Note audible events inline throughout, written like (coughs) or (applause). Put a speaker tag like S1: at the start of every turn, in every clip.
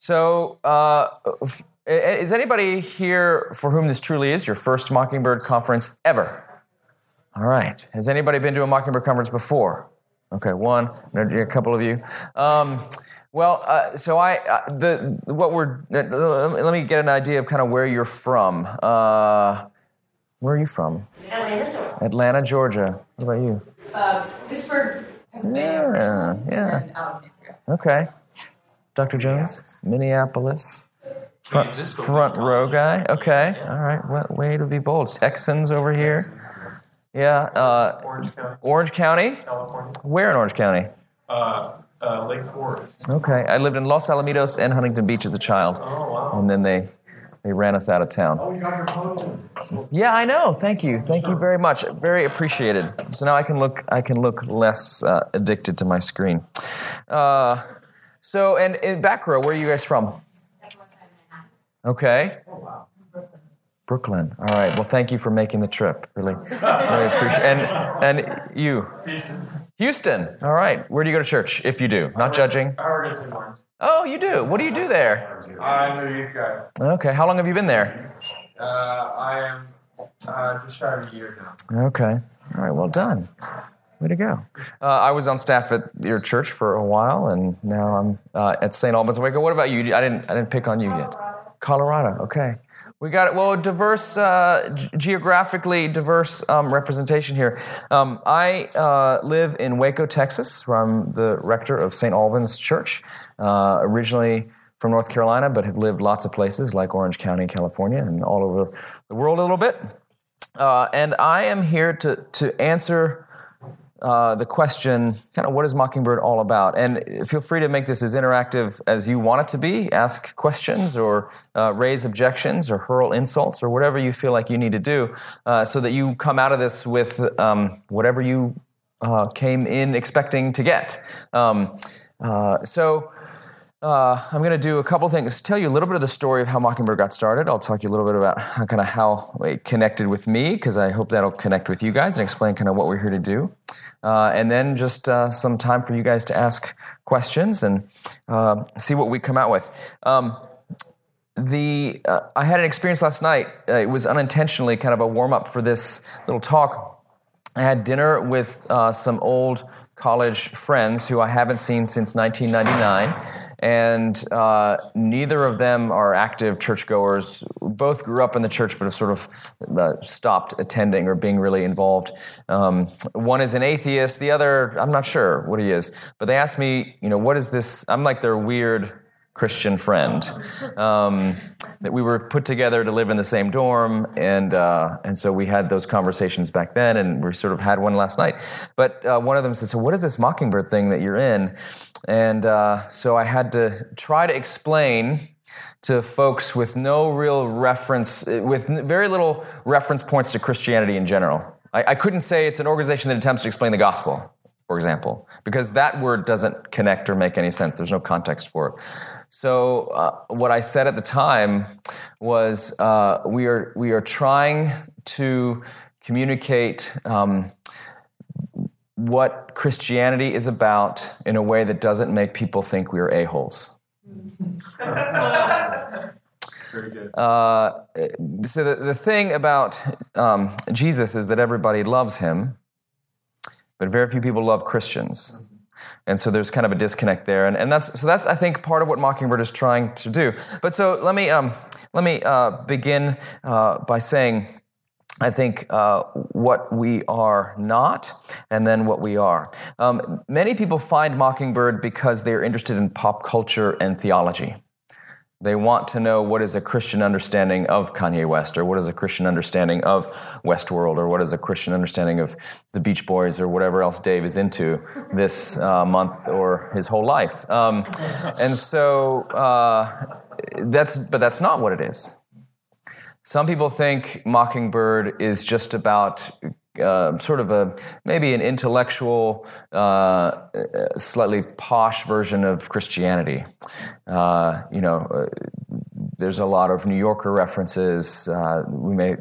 S1: So, uh, is anybody here for whom this truly is your first Mockingbird conference ever? All right. Has anybody been to a Mockingbird conference before? Okay, one, a couple of you. Um, well, uh, so I uh, the what we're uh, let me get an idea of kind of where you're from. Uh, where are you from?
S2: Atlanta, Georgia.
S1: Atlanta, Georgia. What about you?
S2: Uh, Pittsburgh, Pennsylvania.
S1: Yeah, yeah.
S2: And Alexandria.
S1: Okay. Dr. Jones, Minneapolis. Front, front row guy. Okay. All right. What way to be bold? Texans over here. Yeah. Uh,
S3: Orange County,
S1: Orange County.
S3: California.
S1: Where in Orange County?
S3: Uh, uh, Lake Forest.
S1: Okay. I lived in Los Alamitos and Huntington Beach as a child,
S3: Oh, wow.
S1: and then they they ran us out of town.
S3: Oh, you got your.
S1: Yeah, I know. Thank you. Thank you very much. Very appreciated. So now I can look. I can look less uh, addicted to my screen. Uh, so, and in back row, where are you guys from? Okay. Brooklyn. All right. Well, thank you for making the trip. Really, really appreciate. It. And and you, Houston. All right. Where do you go to church? If you do, not judging. Oh, you do. What do you do there?
S3: I'm the youth guy.
S1: Okay. How long have you been there?
S3: Uh, I am uh, just shy of a year now.
S1: Okay. All right. Well done. Way to go. Uh, I was on staff at your church for a while, and now I'm uh, at St. Albans Waco. What about you? I didn't. I didn't pick on you yet. Colorado. Okay. We got it. Well, diverse, uh, g- geographically diverse um, representation here. Um, I uh, live in Waco, Texas, where I'm the rector of St. Albans Church. Uh, originally from North Carolina, but have lived lots of places like Orange County, California, and all over the world a little bit. Uh, and I am here to to answer uh, the question, kind of, what is Mockingbird all about? And feel free to make this as interactive as you want it to be. Ask questions or uh, raise objections or hurl insults or whatever you feel like you need to do uh, so that you come out of this with um, whatever you uh, came in expecting to get. Um, uh, so, uh, I'm going to do a couple things. Tell you a little bit of the story of how Mockingbird got started. I'll talk you a little bit about how, kind of how it connected with me, because I hope that'll connect with you guys and explain kind of what we're here to do. Uh, and then just uh, some time for you guys to ask questions and uh, see what we come out with. Um, the uh, I had an experience last night. Uh, it was unintentionally kind of a warm up for this little talk. I had dinner with some old college friends who I haven't seen since 1999 and uh, neither of them are active churchgoers. Both grew up in the church, but have sort of uh, stopped attending or being really involved. Um, one is an atheist, the other, I'm not sure what he is. But they asked me, you know, what is this? I'm like their weird Christian friend. Um, that we were put together to live in the same dorm, and uh, and so we had those conversations back then, and we sort of had one last night. But uh, one of them said, "So what is this Mockingbird thing that you're in?" And uh, so I had to try to explain to folks with no real reference, with very little reference points to Christianity in general. I, I couldn't say it's an organization that attempts to explain the gospel, for example, because that word doesn't connect or make any sense. There's no context for it. So uh, what I said at the time was uh, we are we are trying to communicate um, what Christianity is about in a way that doesn't make people think we are a holes.
S3: Very good.
S1: Uh, so the, the thing about um, Jesus is that everybody loves him, but very few people love Christians. And so there's kind of a disconnect there, and, and that's so that's I think part of what Mockingbird is trying to do. But so let me um, let me uh, begin uh, by saying I think uh, what we are not, and then what we are. Um, many people find Mockingbird because they're interested in pop culture and theology. They want to know what is a Christian understanding of Kanye West, or what is a Christian understanding of Westworld, or what is a Christian understanding of the Beach Boys, or whatever else Dave is into this uh, month or his whole life. Um, and so uh, that's, but that's not what it is. Some people think Mockingbird is just about uh, sort of a maybe an intellectual, uh, slightly posh version of Christianity. Uh, you know, uh, there's a lot of New Yorker references. Uh, we may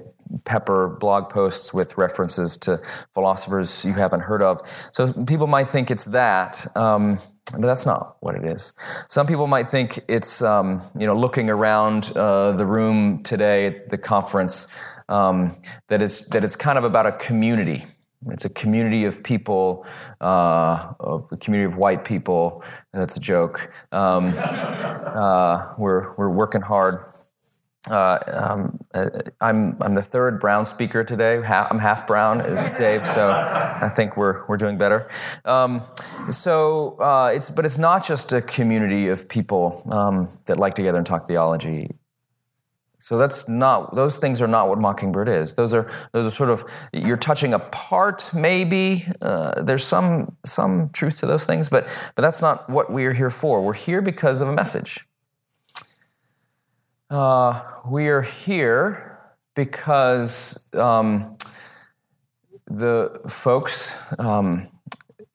S1: pepper blog posts with references to philosophers you haven't heard of. So people might think it's that. Um, But that's not what it is. Some people might think it's, um, you know, looking around uh, the room today at the conference, um, that, it's, that it's kind of about a community. It's a community of people, uh, a community of white people. That's a joke. Um, uh, we're, we're working hard uh, um, uh, I'm I'm the third brown speaker today. Half, I'm half brown, uh, Dave. So I think we're we're doing better. Um, so uh, it's but it's not just a community of people um, that like together and talk theology. So that's not; those things are not what Mockingbird is. Those are those are sort of you're touching a part, maybe. Uh, there's some some truth to those things, but but that's not what we are here for. We're here because of a message. Uh, we are here because um, the folks um,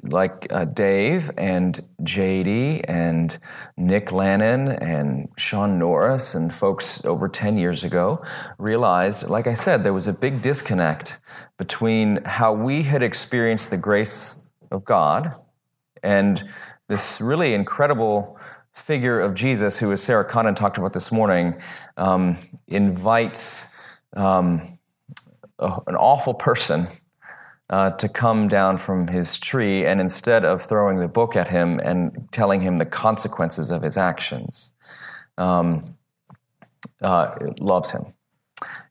S1: like uh, Dave and JD and Nick Lannon and Sean Norris and folks over 10 years ago realized, like I said, there was a big disconnect between how we had experienced the grace of God and this really incredible figure of Jesus, who, as Sarah Condon talked about this morning, um, invites um, a, an awful person uh, to come down from his tree, and instead of throwing the book at him and telling him the consequences of his actions, um, uh, loves him.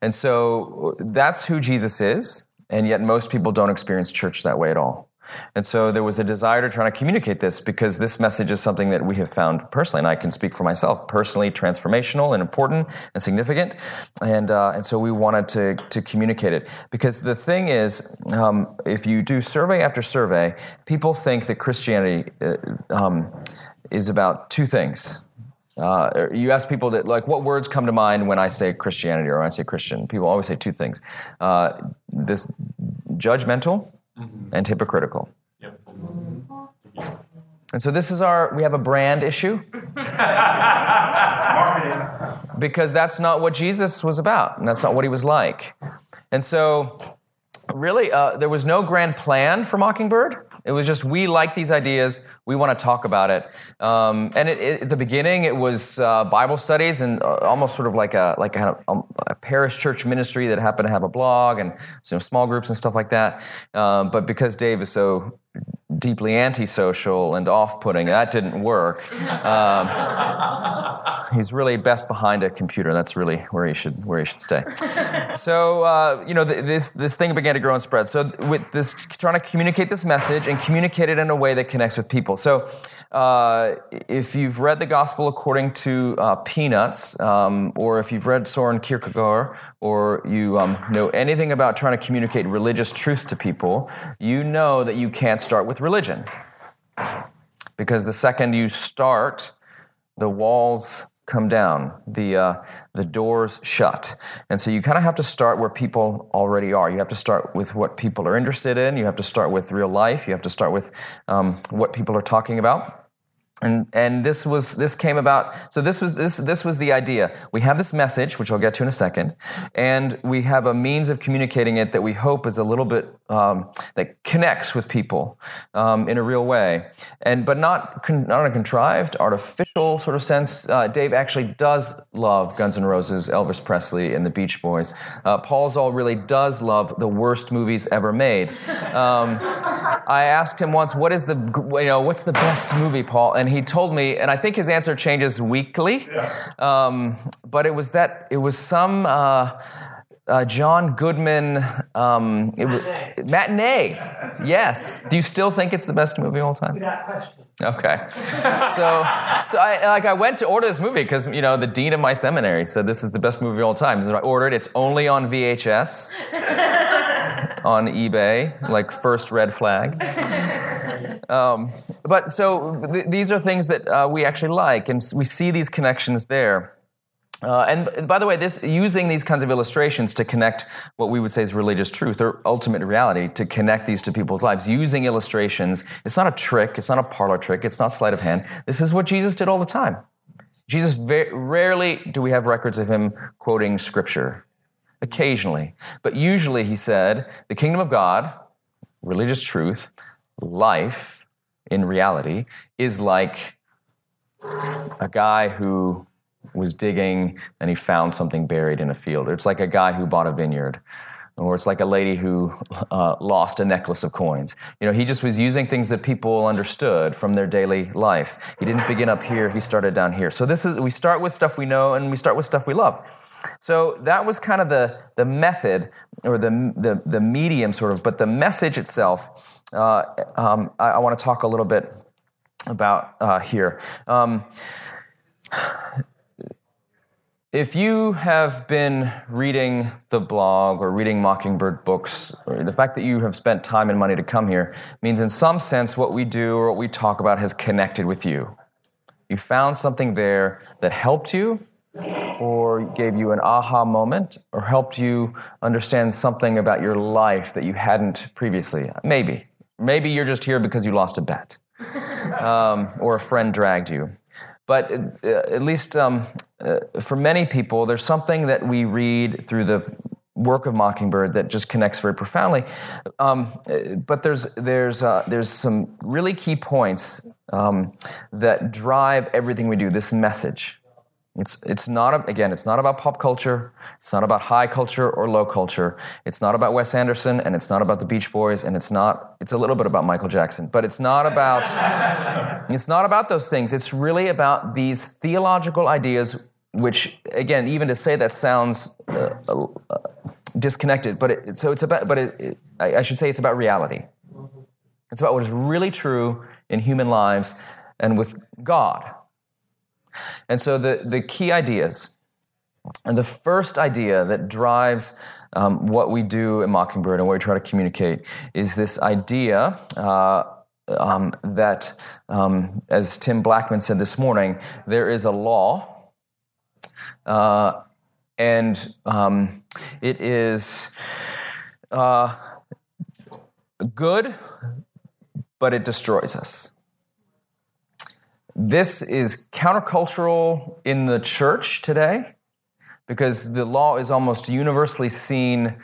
S1: And so that's who Jesus is, and yet most people don't experience church that way at all. And so there was a desire to try to communicate this because this message is something that we have found personally, and I can speak for myself, personally transformational and important and significant. And, uh, and so we wanted to, to communicate it. Because the thing is, um, if you do survey after survey, people think that Christianity uh, um, is about two things. Uh, you ask people that like what words come to mind when I say Christianity or when I say Christian. People always say two things: uh, this judgmental mm-hmm. and hypocritical. Yep. And so this is our, we have a brand issue. (laughs) because that's not what Jesus was about, and that's not what he was like. And so, really, uh, there was no grand plan for Mockingbird. It was just we like these ideas. We want to talk about it. Um, and it, it, at the beginning, it was uh, Bible studies and uh, almost sort of like a like a, um, a, parish church ministry that happened to have a blog and some small groups and stuff like that. Um, but because Dave is so deeply antisocial and off-putting. That didn't work. Um, he's really best behind a computer. That's really where he should where he should stay. So uh, you know this this thing began to grow and spread. So with this trying to communicate this message and communicate it in a way that connects with people. So uh, if you've read the Gospel according to uh, Peanuts, um, or if you've read Soren Kierkegaard, or you um, know anything about trying to communicate religious truth to people, you know that you can't start with religion. Because the second you start, the walls come down, the, uh, the doors shut. And so you kind of have to start where people already are. You have to start with what people are interested in, you have to start with real life, you have to start with um, what people are talking about. And, and this was this came about so this was this this was the idea. We have this message which i'll get to in a second and we have a means of communicating it that we hope is a little bit um, that connects with people um, in a real way. And but not con- not in a contrived artificial sort of sense. Uh, dave actually does love guns n' roses elvis presley and the beach boys. Uh, paul zahl really does love the worst movies ever made. Um, i asked him once what is the you know what's the best movie paul? And he told me, and I think his answer changes weekly. Um, but it was that it was some uh, uh, John Goodman um, matinee. It, matinee. Yes. Do you still think it's the best movie of all time?
S4: Without question.
S1: Okay. (laughs) So, so I like I went to order this movie because you know the dean of my seminary said this is the best movie of all time. So I ordered. It's only on VHS. (laughs) on eBay, like first red flag. (laughs) Um, but so th- these are things that uh, we actually like, and we see these connections there. Uh, and by the way, this using these kinds of illustrations to connect what we would say is religious truth or ultimate reality, to connect these to people's lives, using illustrations. It's not a trick. It's not a parlor trick. It's not sleight of hand. This is what Jesus did all the time. Jesus very, rarely do we have records of him quoting scripture. Occasionally, but usually he said, "The kingdom of God, religious truth, life." in reality is like a guy who was digging and he found something buried in a field. It's like a guy who bought a vineyard. Or it's like a lady who uh, lost a necklace of coins. You know, he just was using things that people understood from their daily life. He didn't begin up here, he started down here. So this is we start with stuff we know and we start with stuff we love. So that was kind of the, the method or the, the, the medium, sort of, but the message itself, uh, um, I, I want to talk a little bit about uh, here. Um, if you have been reading the blog or reading Mockingbird books, the fact that you have spent time and money to come here means, in some sense, what we do or what we talk about has connected with you. You found something there that helped you, or gave you an aha moment, or helped you understand something about your life that you hadn't previously. Maybe. Maybe you're just here because you lost a bet, (laughs) um, or a friend dragged you. But uh, at least um, uh, for many people, there's something that we read through the work of Mockingbird that just connects very profoundly. Um, uh, but there's there's uh, there's some really key points um, that drive everything we do. This message. It's, it's not, again, it's not about pop culture. It's not about high culture or low culture. It's not about Wes Anderson and it's not about the Beach Boys and it's not, it's a little bit about Michael Jackson, but it's not about, (laughs) it's not about those things. It's really about these theological ideas, which, again, even to say that sounds uh, uh, disconnected, but it, so it's about, but it, it, I, I should say it's about reality. It's about what is really true in human lives and with God. And so the, the key ideas, and the first idea that drives um, what we do at Mockingbird and what we try to communicate is this idea uh, um, that, um, as Tim Blackmon said this morning, there is a law, uh, and um, it is uh, good, but it destroys us. This is countercultural in the church today because the law is almost universally seen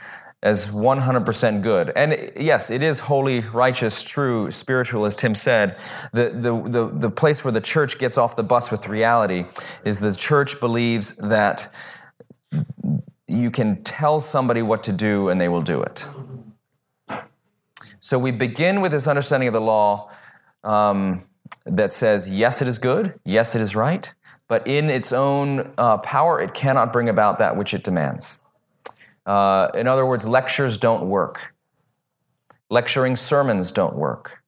S1: as 100% good. And yes, it is holy, righteous, true, spiritual, as Tim said. The, the, the, the place where the church gets off the bus with reality is the church believes that you can tell somebody what to do and they will do it. So we begin with this understanding of the law. Um, that says, yes, it is good, yes, it is right, but in its own uh, power, it cannot bring about that which it demands. Uh, in other words, lectures don't work, lecturing sermons don't work,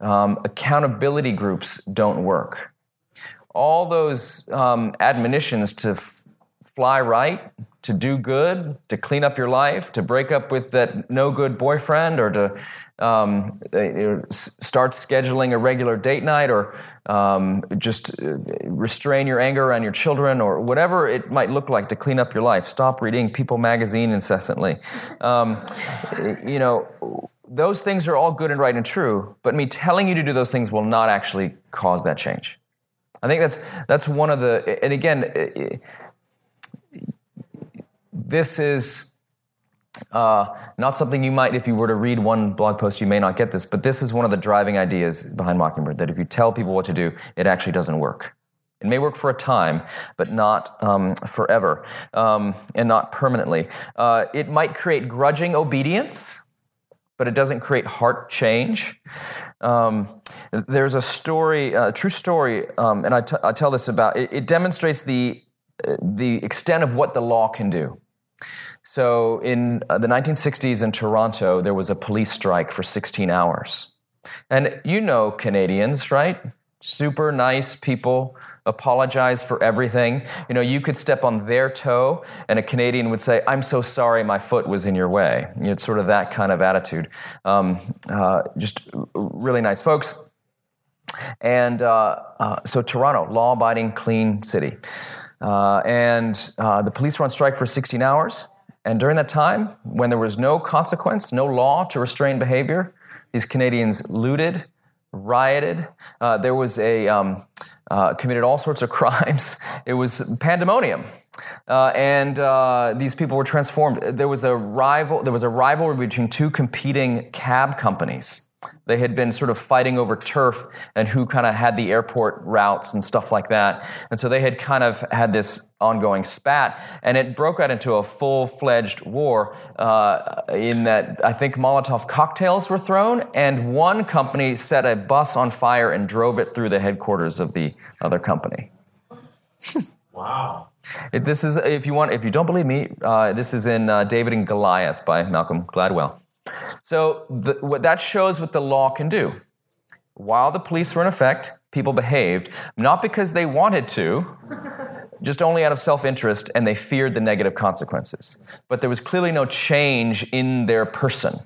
S1: um, accountability groups don't work. All those um, admonitions to f- fly right, to do good, to clean up your life, to break up with that no good boyfriend, or to um, uh, start scheduling a regular date night, or um, just uh, restrain your anger around your children, or whatever it might look like to clean up your life. Stop reading People magazine incessantly. Um, you know, those things are all good and right and true, but me telling you to do those things will not actually cause that change. I think that's that's one of the, and again, this is uh, not something you might, if you were to read one blog post, you may not get this, but this is one of the driving ideas behind Mockingbird that if you tell people what to do, it actually doesn't work. It may work for a time, but not um, forever um, and not permanently. Uh, it might create grudging obedience, but it doesn't create heart change. Um, there's a story, a true story, um, and I, t- I tell this about it, it demonstrates the, the extent of what the law can do. So in uh, the 1960s in Toronto, there was a police strike for 16 hours. And you know Canadians, right? Super nice people, apologize for everything. You know, you could step on their toe and a Canadian would say, I'm so sorry my foot was in your way. It's sort of that kind of attitude. Um, uh, just really nice folks. And uh, uh so Toronto, law abiding, clean city. Uh, and uh, the police were on strike for 16 hours. And during that time, when there was no consequence, no law to restrain behavior, these Canadians looted, rioted. Uh, there was a um, uh, committed all sorts of (laughs) crimes. It was pandemonium, uh, and uh, these people were transformed. There was a rival. There was a rivalry between two competing cab companies. They had been sort of fighting over turf and who kind of had the airport routes and stuff like that. And so they had kind of had this ongoing spat, and it broke out into a full fledged war uh, in that I think Molotov cocktails were thrown, and one company set a bus on fire and drove it through the headquarters of the other company. (laughs)
S3: Wow.
S1: It, this is, if you want, if you don't believe me, uh, this is in uh, David and Goliath by Malcolm Gladwell. So the, what that shows what the law can do. While the police were in effect, people behaved not because they wanted to, just only out of self-interest, and they feared the negative consequences. But there was clearly no change in their person.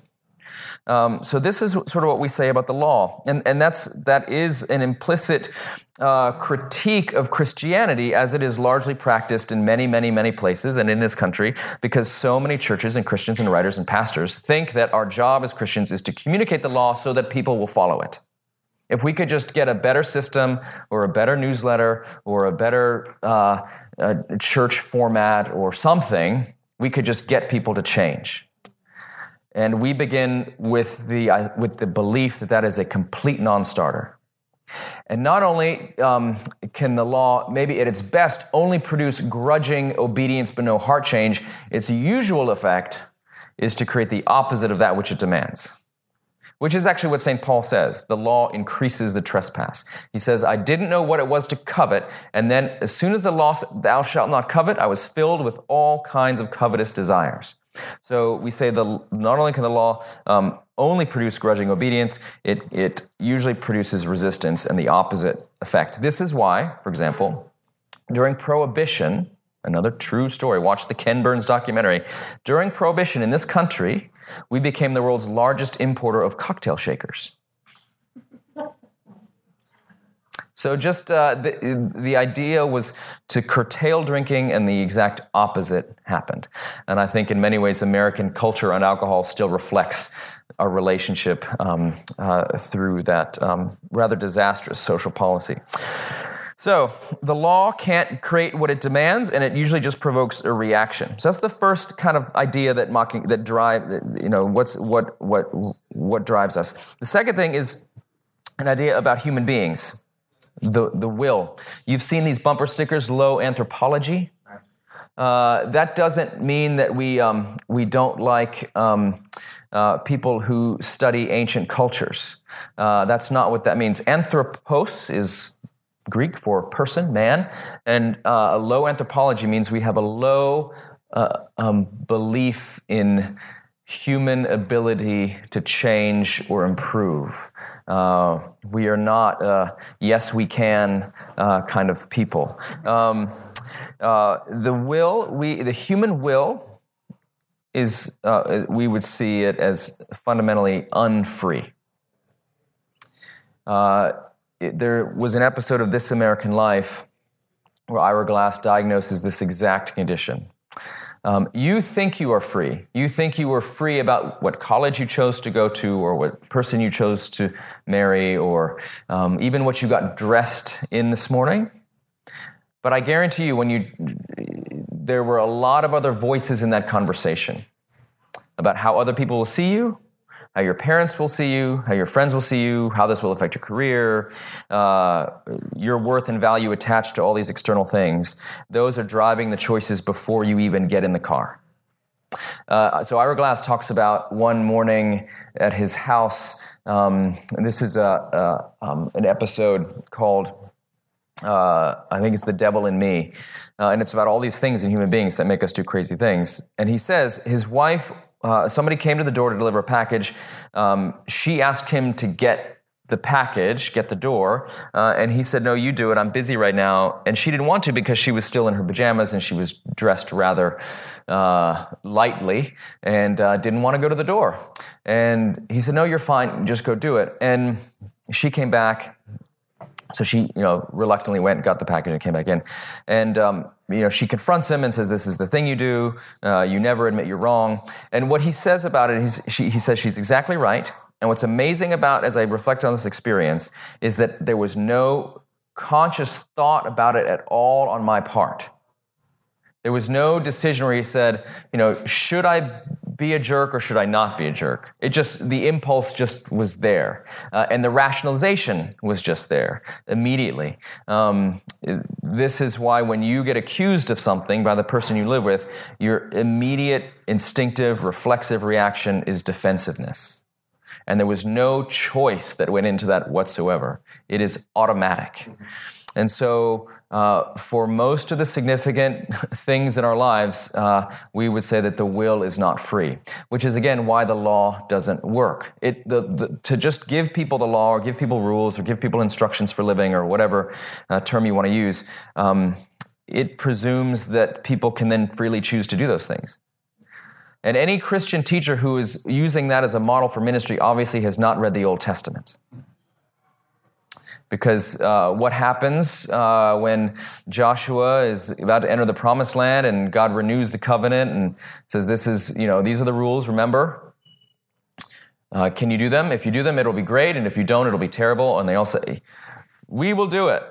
S1: Um, so this is sort of what we say about the law, and and that's that is an implicit uh, critique of Christianity as it is largely practiced in many, many, many places and in this country, because so many churches and Christians and writers and pastors think that our job as Christians is to communicate the law so that people will follow it. If we could just get a better system or a better newsletter or a better uh, uh, church format or something, we could just get people to change. And we begin with the, uh, with the belief that that is a complete non starter. And not only um, can the law, maybe at its best, only produce grudging obedience but no heart change, its usual effect is to create the opposite of that which it demands. Which is actually what St. Paul says. The law increases the trespass. He says, I didn't know what it was to covet, and then as soon as the law Thou shalt not covet, I was filled with all kinds of covetous desires. So we say the not only can the law um, only produce grudging obedience, it, it usually produces resistance and the opposite effect. This is why, for example, during Prohibition, another true story, watch the Ken Burns documentary. During Prohibition in this country, we became the world's largest importer of cocktail shakers. So, just uh, the, the idea was to curtail drinking, and the exact opposite happened. And I think in many ways, American culture on alcohol still reflects our relationship um, uh, through that um, rather disastrous social policy. So, the law can't create what it demands, and it usually just provokes a reaction. So, that's the first kind of idea that mocking, that drive, you know, what's, what, what, what drives us. The second thing is an idea about human beings the, the will. You've seen these bumper stickers, low anthropology. Uh, that doesn't mean that we, um, we don't like um, uh, people who study ancient cultures. Uh, that's not what that means. Anthropos is Greek for person, man, and uh, low anthropology means we have a low uh, um, belief in human ability to change or improve. Uh, we are not, uh, yes, we can uh, kind of people. Um, uh, the will, we, the human will, is uh, we would see it as fundamentally unfree. It, there was an episode of This American Life where Ira Glass diagnoses this exact condition. Um, you think you are free. You think you were free about what college you chose to go to, or what person you chose to marry, or um, even what you got dressed in this morning. But I guarantee you, when you, there were a lot of other voices in that conversation about how other people will see you, how your parents will see you, how your friends will see you, how this will affect your career, uh, your worth and value attached to all these external things. Those are driving the choices before you even get in the car. Uh, so Ira Glass talks about one morning at his house, um, and this is a, a um, an episode called uh, I think it's the devil in me, uh, and it's about all these things in human beings that make us do crazy things. And he says his wife uh, somebody came to the door to deliver a package. Um, she asked him to get the package, get the door, uh, and he said, No, you do it. I'm busy right now. And she didn't want to because she was still in her pajamas and she was dressed rather uh, lightly and uh, didn't want to go to the door. And he said, No, you're fine. Just go do it. And she came back. So she, you know, reluctantly went got the package and came back in. And um, you know, she confronts him and says, "This is the thing you do. Uh, you never admit you're wrong." And what he says about it, she, he says she's exactly right. And what's amazing about, as I reflect on this experience, is that there was no conscious thought about it at all on my part. There was no decision where he said, you know, should I be a jerk or should I not be a jerk? It just, the impulse just was there. Uh, and the rationalization was just there immediately. Um, this is why when you get accused of something by the person you live with, your immediate, instinctive, reflexive reaction is defensiveness. And there was no choice that went into that whatsoever. It is automatic. And so, uh, for most of the significant (laughs) things in our lives, uh, we would say that the will is not free, which is again why the law doesn't work. It, the, the, to just give people the law or give people rules or give people instructions for living or whatever uh, term you want to use, um, it presumes that people can then freely choose to do those things. And any Christian teacher who is using that as a model for ministry obviously has not read the Old Testament. Because uh, what happens uh, when Joshua is about to enter the promised land and God renews the covenant and says, This is, you know, these are the rules, remember? Uh, can you do them? If you do them, it'll be great. And if you don't, it'll be terrible. And they all say, We will do it.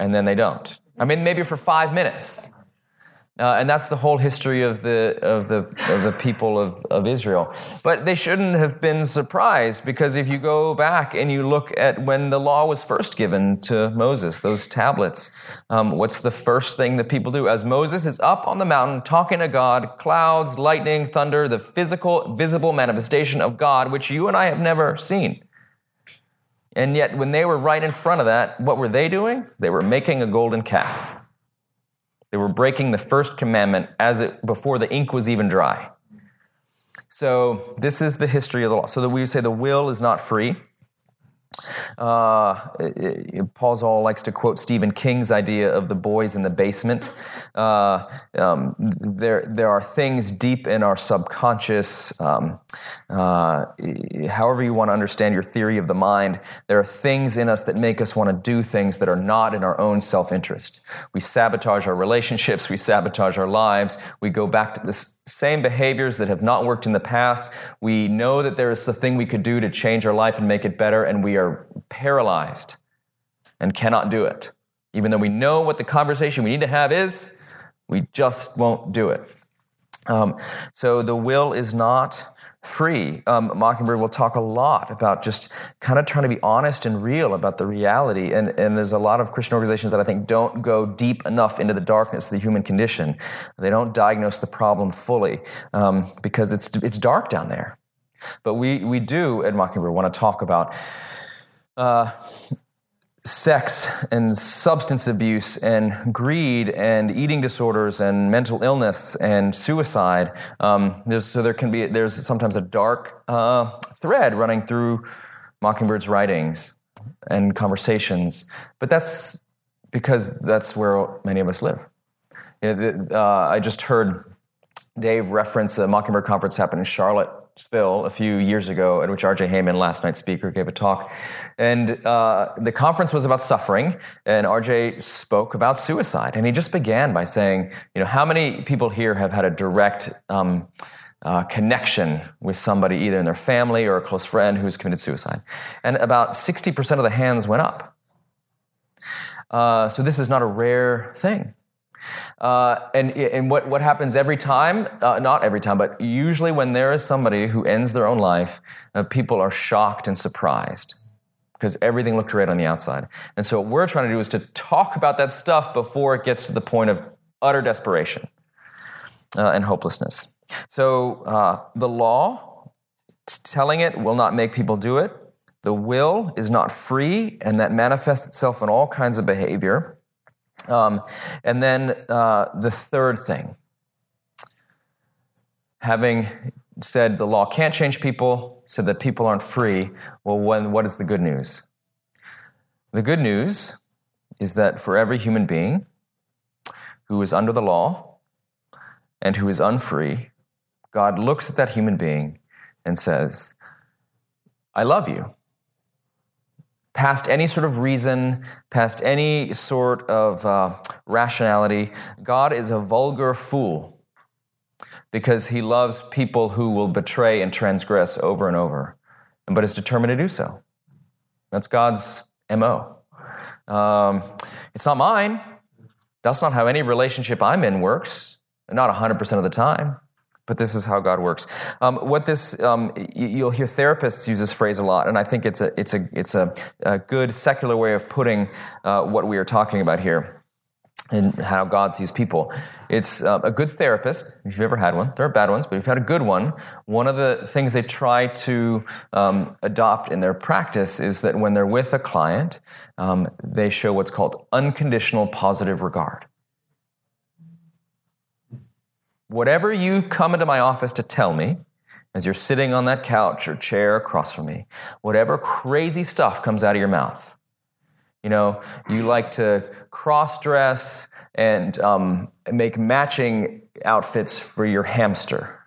S1: And then they don't. I mean, maybe for five minutes. Uh, and that's the whole history of the, of the, of the people of, of Israel. But they shouldn't have been surprised because if you go back and you look at when the law was first given to Moses, those tablets, um, what's the first thing that people do? As Moses is up on the mountain talking to God, clouds, lightning, thunder, the physical, visible manifestation of God, which you and I have never seen. And yet, when they were right in front of that, what were they doing? They were making a golden calf. They were breaking the first commandment as it before the ink was even dry. So this is the history of the law. So that we would say the will is not free. Uh, Paul Zahl likes to quote Stephen King's idea of the boys in the basement. Uh, um, there, there are things deep in our subconscious. Um, uh, however, you want to understand your theory of the mind, there are things in us that make us want to do things that are not in our own self interest. We sabotage our relationships, we sabotage our lives, we go back to this same behaviors that have not worked in the past. We know that there is a thing we could do to change our life and make it better, and we are paralyzed and cannot do it. Even though we know what the conversation we need to have is, we just won't do it. Um, so the will is not free. Um, Mockingbird will talk a lot about just kind of trying to be honest and real about the reality. And, and there's a lot of Christian organizations that I think don't go deep enough into the darkness of the human condition. They don't diagnose the problem fully um, because it's, it's dark down there. But we, we do at Mockingbird want to talk about uh, sex and substance abuse and greed and eating disorders and mental illness and suicide. Um, so there can be there's sometimes a dark uh, thread running through Mockingbird's writings and conversations, but that's because that's where many of us live. Uh, I just heard Dave reference a Mockingbird conference happened in Charlotte, Charlottesville a few years ago, at which R.J. Heijmen, last night's speaker, gave a talk. And uh, the conference was about suffering, and RJ spoke about suicide. And he just began by saying, you know, how many people here have had a direct um, uh, connection with somebody, either in their family or a close friend who's committed suicide? And about 60% of the hands went up. Uh, so this is not a rare thing. Uh, and and what, what happens every time, uh, not every time, but usually when there is somebody who ends their own life, uh, people are shocked and surprised because everything looked great on the outside. And so what we're trying to do is to talk about that stuff before it gets to the point of utter desperation uh, and hopelessness. So uh, the law, telling it will not make people do it. The will is not free, and that manifests itself in all kinds of behavior. Um, and then uh, the third thing, having said the law can't change people, so that people aren't free, well, when, what is the good news? The good news is that for every human being who is under the law and who is unfree, God looks at that human being and says, I love you. Past any sort of reason, past any sort of uh, rationality, God is a vulgar fool because he loves people who will betray and transgress over and over, but is determined to do so. That's God's MO. Um, it's not mine. That's not how any relationship I'm in works, not 100% of the time. but this is how God works. Um, what this, um, you'll hear therapists use this phrase a lot, and I think it's a it's a it's a, a good secular way of putting uh, what we are talking about here and how God sees people. It's uh, a good therapist, if you've ever had one. There are bad ones, but if you've had a good one, one of the things they try to um, adopt in their practice is that when they're with a client, um, they show what's called unconditional positive regard. Whatever you come into my office to tell me, as you're sitting on that couch or chair across from me, whatever crazy stuff comes out of your mouth, you know, you like to cross dress and um, make matching outfits for your hamster.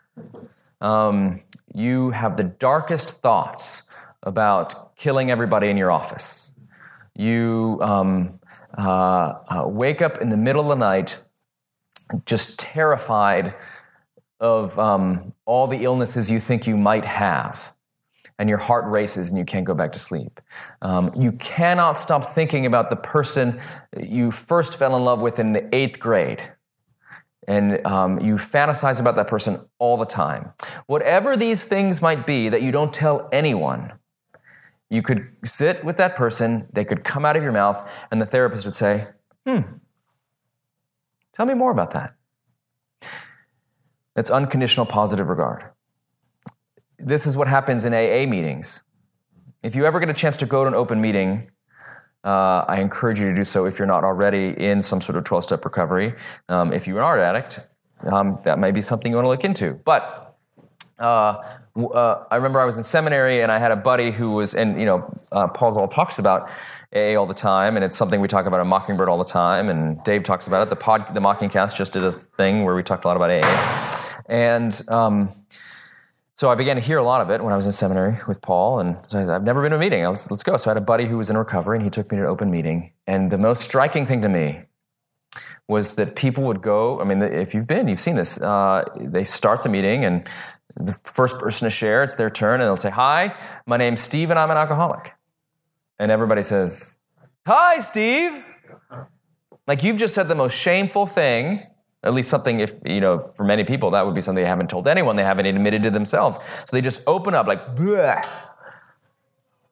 S1: Um, you have the darkest thoughts about killing everybody in your office. You um, uh, uh, wake up in the middle of the night just terrified of um, all the illnesses you think you might have and your heart races and you can't go back to sleep. Um, you cannot stop thinking about the person you first fell in love with in the eighth grade. And um, you fantasize about that person all the time. Whatever these things might be that you don't tell anyone, you could sit with that person, they could come out of your mouth, and the therapist would say, Hmm, tell me more about that. That's unconditional positive regard this is what happens in AA meetings. If you ever get a chance to go to an open meeting, uh, I encourage you to do so if you're not already in some sort of 12 step recovery. Um, if you're an art addict, um, that may be something you want to look into. But uh, uh, I remember I was in seminary and I had a buddy who was, and you know, uh, Paul Zahl talks about AA all the time, and it's something we talk about in Mockingbird all the time, and Dave talks about it. The pod, the Mockingcast just did a thing where we talked a lot about AA, and um, so I began to hear a lot of it when I was in seminary with Paul, and so I I've never been to a meeting. Let's, let's go. So I had a buddy who was in recovery, and he took me to an open meeting. And the most striking thing to me was that people would go. I mean, if you've been, you've seen this. Uh, they start the meeting, and the first person to share, it's their turn, and they'll say, "Hi, my name's Steve, and I'm an alcoholic." And everybody says, "Hi, Steve." Like you've just said the most shameful thing at least something, if you know, for many people, that would be something they haven't told anyone, they haven't admitted to themselves. So they just open up like, Bleh.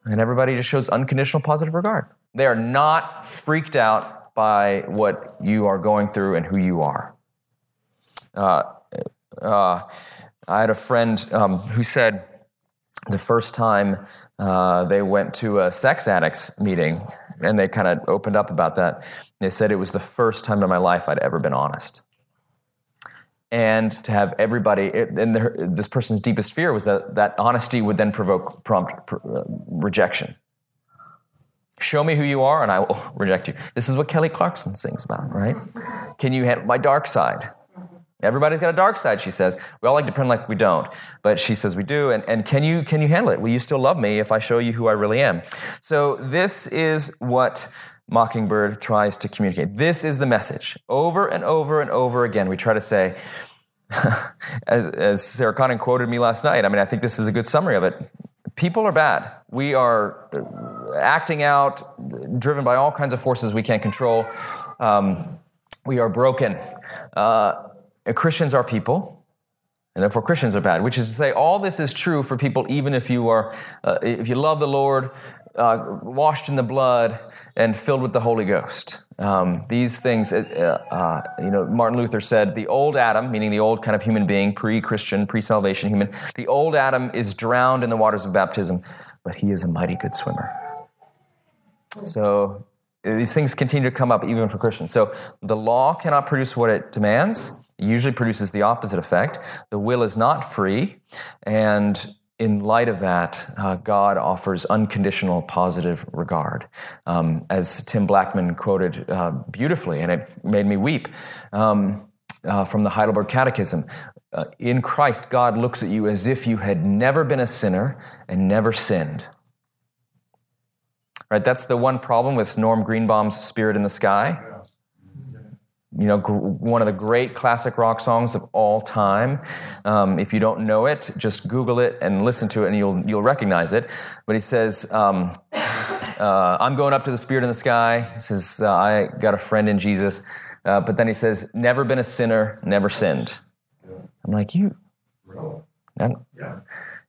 S1: and everybody just shows unconditional positive regard. They are not freaked out by what you are going through and who you are. Uh, uh, I had a friend um, who said the first time uh, they went to a sex addicts meeting and they kind of opened up about that. They said it was the first time in my life I'd ever been honest and to have everybody and the, this person's deepest fear was that that honesty would then provoke prompt pr- uh, rejection. Show me who you are and i will (laughs) reject you. This is what kelly clarkson sings about right? Can you handle my dark side? Everybody's got a dark side she says. We all like to pretend like we don't but she says we do. And, and can you can you handle it? Will you still love me if i show you who i really am? So this is what Mockingbird tries to communicate. This is the message. Over and over and over again, we try to say, (laughs) as, as Sarah Condon quoted me last night, I mean, I think this is a good summary of it. People are bad. We are acting out, driven by all kinds of forces we can't control. Um, we are broken. Uh, Christians are people, and therefore Christians are bad. Which is to say, all this is true for people, even if you are, uh, if you love the Lord, uh, washed in the blood and filled with the Holy Ghost. Um, these things, uh, uh, you know, Martin Luther said the old Adam, meaning the old kind of human being, pre Christian, pre salvation human, the old Adam is drowned in the waters of baptism, but he is a mighty good swimmer. So these things continue to come up even for Christians. So the law cannot produce what it demands. It usually produces the opposite effect. The will is not free, and in light of that, uh, God offers unconditional positive regard. Um, as Tim Blackmon quoted uh, beautifully, and it made me weep um, uh, from the Heidelberg Catechism uh, In Christ, God looks at you as if you had never been a sinner and never sinned. Right? That's the one problem with Norm Greenbaum's Spirit in the Sky you know, gr- one of the great classic rock songs of all time. Um, if you don't know it, just Google it and listen to it, and you'll you'll recognize it. But he says, um, uh, "I'm going up to the Spirit in the sky." He says, uh, "I got a friend in Jesus," uh, but then he says, "Never been a sinner, never sinned." I'm like, you
S3: Yeah.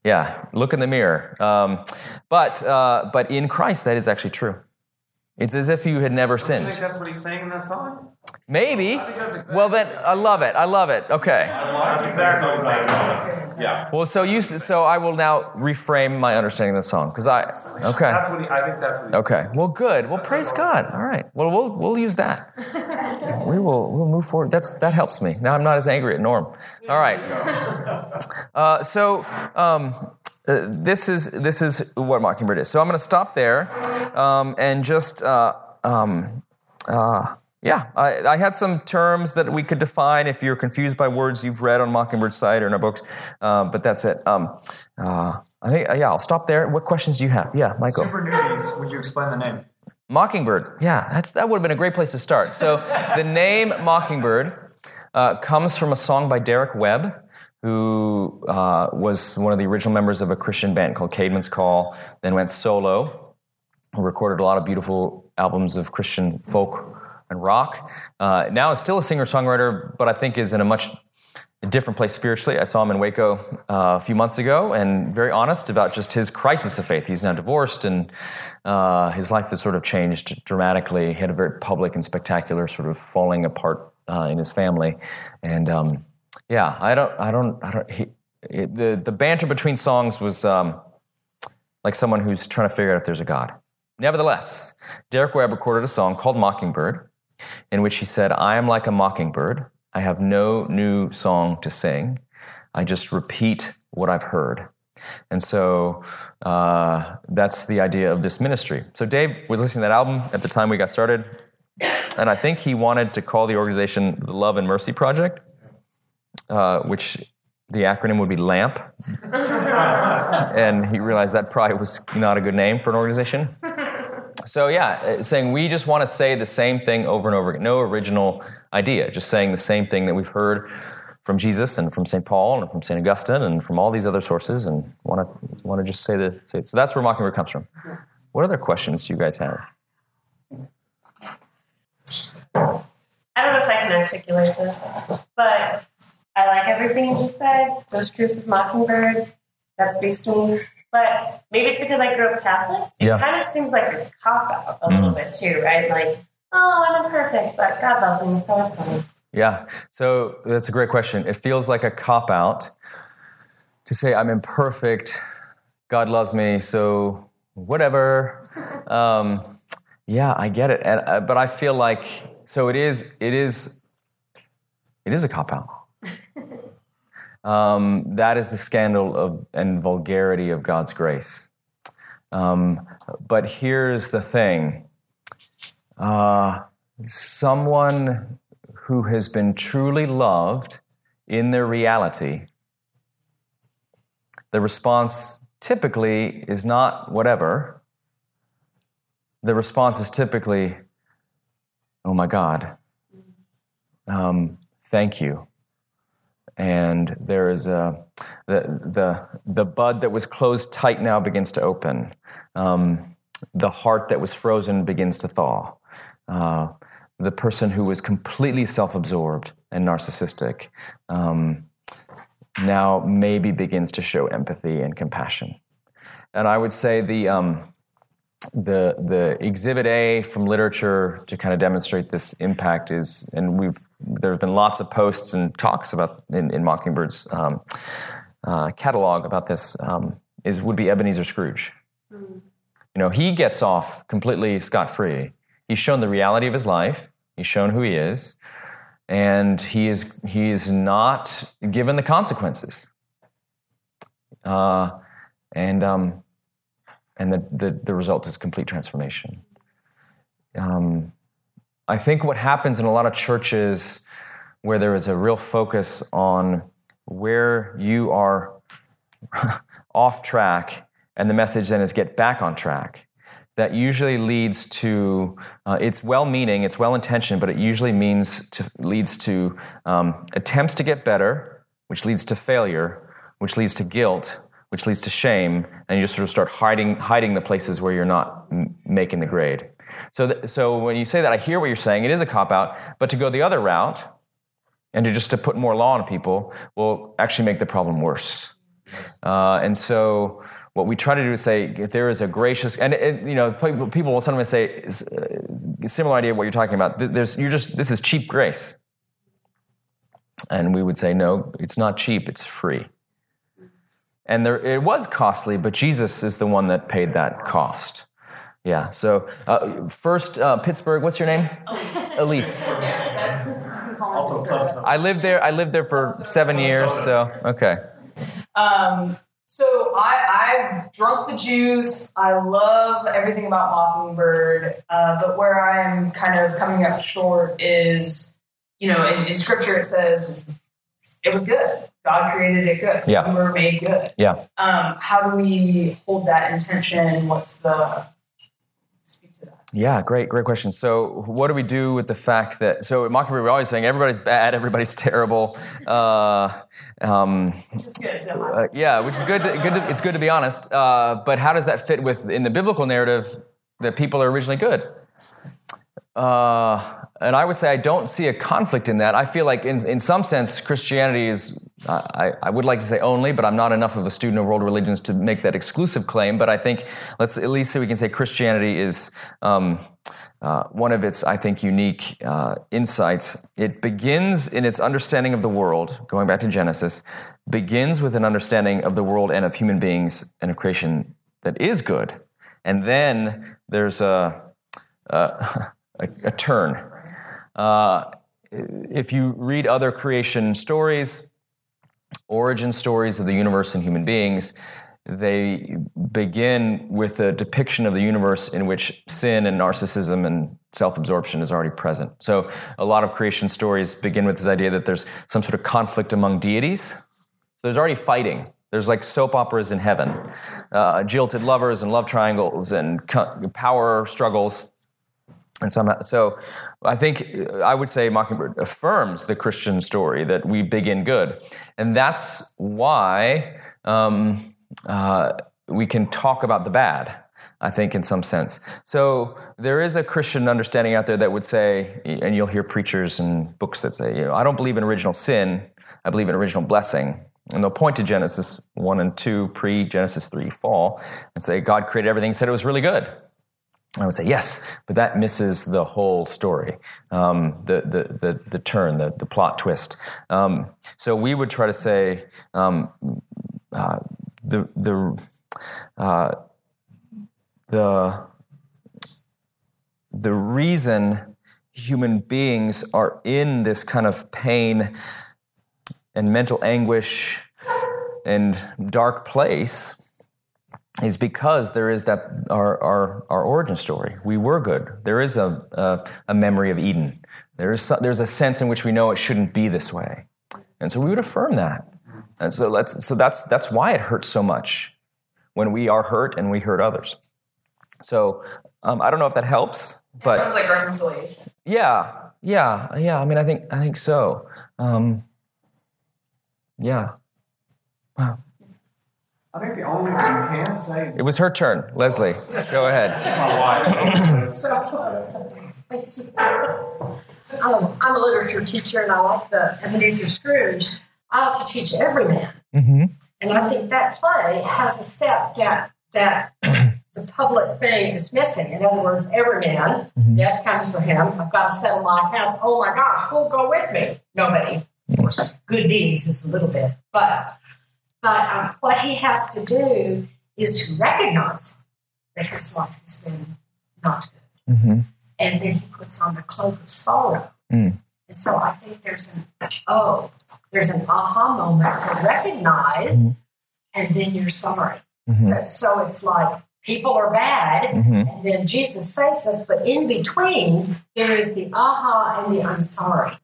S1: yeah, look in the mirror. Um, but uh, but in Christ, that is actually true. It's as if you had never
S3: Do you think
S1: sinned.
S3: that's what he's saying in that song?
S1: Maybe.
S3: think exactly
S1: Well, then I love it. I love it. Okay.
S3: That's exactly what he's. Yeah.
S1: Well, so you so I will now reframe my understanding of the song because I okay.
S3: That's what he, I think that's what he's
S1: Okay. Well, good. Well, praise God. All right. Well, we'll we'll use that. (laughs) We will we'll move forward. That's that helps me. Now I'm not as angry at Norm. All right. (laughs) Uh, so um, uh, this is this is what Mockingbird is. So I'm going to stop there um, and just. Uh, um, uh, yeah, I, I had some terms that we could define if you're confused by words you've read on Mockingbird's site or in our books, uh, but that's it. Um, uh, I think, yeah, I'll stop there. What questions do you have? Yeah, Michael.
S4: Super newbies, would you explain the name?
S1: Mockingbird. Yeah, that's, that would have been a great place to start. So the name Mockingbird uh, comes from a song by Derek Webb, who uh, was one of the original members of a Christian band called Caedmon's Call, then went solo, recorded a lot of beautiful albums of Christian folk and rock. Uh, now is still a singer-songwriter, but I think is in a much different place spiritually. I saw him in Waco uh, a few months ago, and very honest about just his crisis of faith. He's now divorced, and uh, his life has sort of changed dramatically. He had a very public and spectacular sort of falling apart uh, in his family, and um, yeah, I don't, I don't, I don't. He, it, the the banter between songs was um, like someone who's trying to figure out if there's a God. Nevertheless, Derek Webb recorded a song called Mockingbird, in which he said, I am like a mockingbird. I have no new song to sing. I just repeat what I've heard. And so uh, that's the idea of this ministry. So Dave was listening to that album at the time we got started, and I think he wanted to call the organization the Love and Mercy Project, uh, which the acronym would be LAMP. (laughs) and he realized that probably was not a good name for an organization. So yeah, uh, saying we just want to say the same thing over and over again. No original idea, just saying the same thing that we've heard from Jesus and from St. Paul and from St. Augustine and from all these other sources, and want to want to just say the. So that's where Mockingbird comes from. What other questions do you guys have?
S5: I don't know if I can articulate this, but I like everything you just said. Those truths of Mockingbird, that speaks to me. But maybe it's because I grew up Catholic. It
S1: Yeah.
S5: kind of seems like a cop out a little bit too, right? Like, oh, I'm imperfect, but God loves me, so it's fine.
S1: Yeah, so that's a great question. It feels like a cop out to say I'm imperfect. God loves me, so whatever. (laughs) Um, yeah, I get it, and, uh, but I feel like so it is. It is. It is a cop out. Um, that is the scandal of and vulgarity of God's grace. Um, but here's the thing: uh, someone who has been truly loved in their reality, the response typically is not whatever. The response is typically, oh my God, um, thank you. And there is a, the, the, the bud that was closed tight now begins to open. Um, the heart that was frozen begins to thaw. Uh, the person who was completely self absorbed and narcissistic um, now maybe begins to show empathy and compassion. And I would say the, um, the, the exhibit A from literature to kind of demonstrate this impact is, and we've, there have been lots of posts and talks about in, in Mockingbird's um, uh, catalog about this, um, is, would be Ebenezer Scrooge. You know, he gets off completely scot free. He's shown the reality of his life. He's shown who he is, and he is he is not given the consequences. Uh, and um, and the, the the result is complete transformation. Um, I think what happens in a lot of churches where there is a real focus on where you are (laughs) off track, and the message then is get back on track that usually leads to uh, it's well-meaning it's well-intentioned but it usually means to, leads to um, attempts to get better which leads to failure which leads to guilt which leads to shame and you just sort of start hiding hiding the places where you're not m- making the grade so th- so when you say that i hear what you're saying it is a cop out but to go the other route and to just to put more law on people will actually make the problem worse. Uh, and so what we try to do is say if there is a gracious and it, you know people will sometimes say uh, similar idea of what you're talking about. There's you're just this is cheap grace, and we would say no, it's not cheap, it's free. And there, it was costly, but Jesus is the one that paid that cost. Yeah. So uh, first, uh, Pittsburgh. What's your name? Elise.
S2: Yeah, That's
S4: Also close.
S1: I lived there. I lived there for seven years. So okay.
S6: Um, so I, I've drunk the juice. I love everything about Mockingbird. Uh, but where I'm kind of coming up short is, you know, in, in scripture it says it was good. God created it good.
S1: Yeah.
S6: We were made good.
S1: Yeah.
S6: Um, how do we hold that intention? What's the speak to that?
S1: Yeah, great, great question. So, what do we do with the fact that so at Mockingbird we're always saying everybody's bad, everybody's (laughs) terrible. Uh, um,
S6: Just good. To
S1: uh, yeah, which is good. To, good. To, it's good to be honest. Uh, but how does that fit with in the biblical narrative that people are originally good? Uh, and I would say I don't see a conflict in that. I feel like, in, in some sense, Christianity is, I, I would like to say only, but I'm not enough of a student of world religions to make that exclusive claim. But I think, let's at least say we can say Christianity is um, uh, one of its, I think, unique uh, insights. It begins in its understanding of the world, going back to Genesis, begins with an understanding of the world and of human beings and of creation that is good. And then there's a, a, (laughs) a, turn. Uh, if you read other creation stories, origin stories of the universe and human beings, they begin with a depiction of the universe in which sin and narcissism and self absorption is already present. So, a lot of creation stories begin with this idea that there's some sort of conflict among deities. So, There's already fighting. There's like soap operas in heaven, uh, jilted lovers and love triangles and co- power struggles. And somehow, so I think uh, I would say Mockingbird affirms the Christian story that we begin good. And that's why um, uh, we can talk about the bad, I think, in some sense. So there is a Christian understanding out there that would say, and you'll hear preachers and books that say, you know, I don't believe in original sin, I believe in original blessing. And they'll point to Genesis 1 and 2, pre Genesis 3 fall, and say, God created everything and said it was really good. I would say yes, but that misses the whole story, um, the, the, the, the turn, the, the plot twist. Um, so we would try to say um, uh, the, the, uh, the, the reason human beings are in this kind of pain and mental anguish and dark place is because there is that our, our, our origin story. We were good. There is a, a, a memory of Eden. There is some, there's a sense in which we know it shouldn't be this way, and so we would affirm that. And so let's so that's that's why it hurts so much when we are hurt and we hurt others. So um, I don't know if that helps, but
S6: Sounds like reconciliation.
S1: yeah, yeah, yeah. I mean, I think I think so. Um, yeah. Wow.
S3: I think the only thing you can say
S1: It was her turn, Leslie. Go ahead.
S3: my wife. (coughs)
S7: So, thank you. Um, I'm a literature teacher and I like the Ebenezer Scrooge. I also teach Everyman.
S1: Mm-hmm.
S7: And I think that play has a step that, that the public thing is missing. In other words, Everyman, death comes for him. I've got to settle my accounts. Oh my gosh, who'll go with me? Nobody. Of course, good deeds is a little bit. But, but um, what he has to do is to recognize that his life has been not good
S1: Mm-hmm.
S7: and then he puts on the cloak of sorrow.
S1: Mm.
S7: And so I think there's an oh, there's an aha moment to recognize,
S1: Mhm.
S7: and then you're sorry.
S1: Mhm.
S7: So, so it's like people are bad,
S1: Mhm.
S7: and then Jesus saves us, but in between there is the aha and the I'm sorry.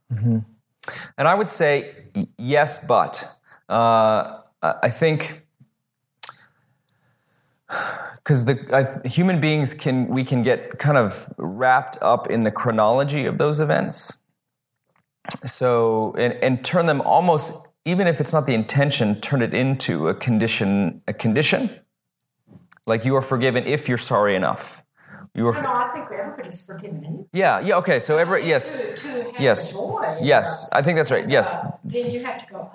S1: And I would say yes, but uh, I think because the I, human beings can we can get kind of wrapped up in the chronology of those events. So and, and turn them almost even if it's not the intention, turn it into a condition. A condition, like you are forgiven if you're sorry enough. You are.
S7: No, no, I think everybody's forgiven.
S1: Yeah, yeah, okay. So every yes.
S7: To, to
S1: Yes. Yes, I think that's right. Yes.
S7: uh, then you have to go,